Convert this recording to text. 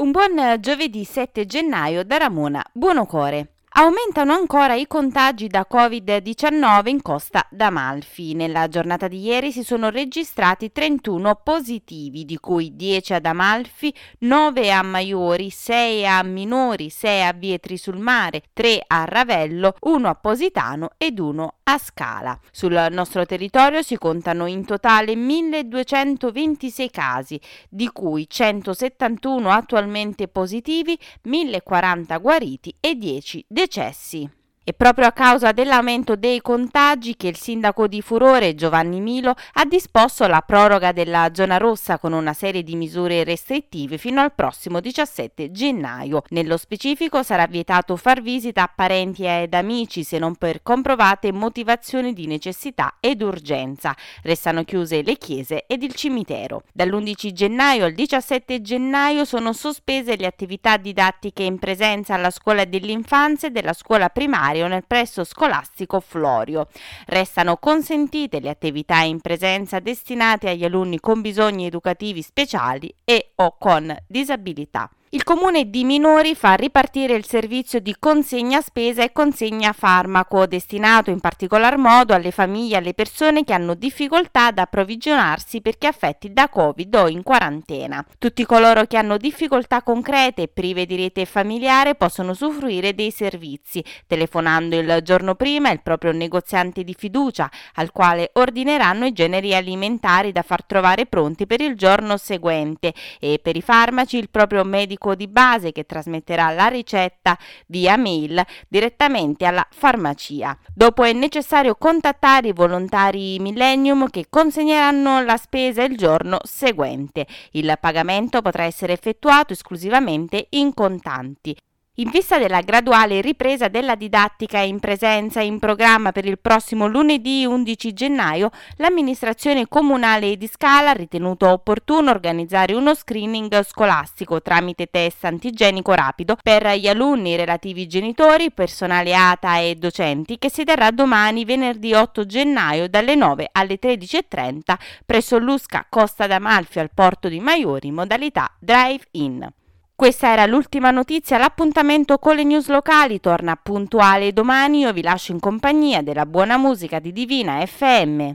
Un buon giovedì 7 gennaio da Ramona Buonocore. Aumentano ancora i contagi da Covid-19 in Costa d'Amalfi. Nella giornata di ieri si sono registrati 31 positivi, di cui 10 ad Amalfi, 9 a Maiori, 6 a Minori, 6 a Vietri sul Mare, 3 a Ravello, 1 a Positano ed 1 a Scala. Sul nostro territorio si contano in totale 1226 casi, di cui 171 attualmente positivi, 1040 guariti e 10 decessi decessi. È proprio a causa dell'aumento dei contagi che il sindaco di Furore Giovanni Milo ha disposto la proroga della zona rossa con una serie di misure restrittive fino al prossimo 17 gennaio. Nello specifico sarà vietato far visita a parenti ed amici se non per comprovate motivazioni di necessità ed urgenza. Restano chiuse le chiese ed il cimitero. Dall'11 gennaio al 17 gennaio sono sospese le attività didattiche in presenza alla scuola dell'infanzia e della scuola primaria primario nel presso scolastico Florio. Restano consentite le attività in presenza destinate agli alunni con bisogni educativi speciali e o con disabilità. Il comune di Minori fa ripartire il servizio di consegna spesa e consegna farmaco, destinato in particolar modo alle famiglie e alle persone che hanno difficoltà ad approvvigionarsi perché affetti da Covid o in quarantena. Tutti coloro che hanno difficoltà concrete e prive di rete familiare possono usufruire dei servizi, telefonando il giorno prima il proprio negoziante di fiducia, al quale ordineranno i generi alimentari da far trovare pronti per il giorno seguente e per i farmaci il proprio medico medico di base che trasmetterà la ricetta via mail direttamente alla farmacia. Dopo è necessario contattare i volontari Millennium che consegneranno la spesa il giorno seguente. Il pagamento potrà essere effettuato esclusivamente in contanti. In vista della graduale ripresa della didattica in presenza in programma per il prossimo lunedì 11 gennaio, l'amministrazione comunale di Scala ha ritenuto opportuno organizzare uno screening scolastico tramite test antigenico rapido per gli alunni, relativi genitori, personale ATA e docenti che si terrà domani venerdì 8 gennaio dalle 9 alle 13.30 presso l'Usca Costa d'Amalfi al porto di Maiori modalità drive-in. Questa era l'ultima notizia, l'appuntamento con le news locali torna puntuale domani, io vi lascio in compagnia della buona musica di Divina FM.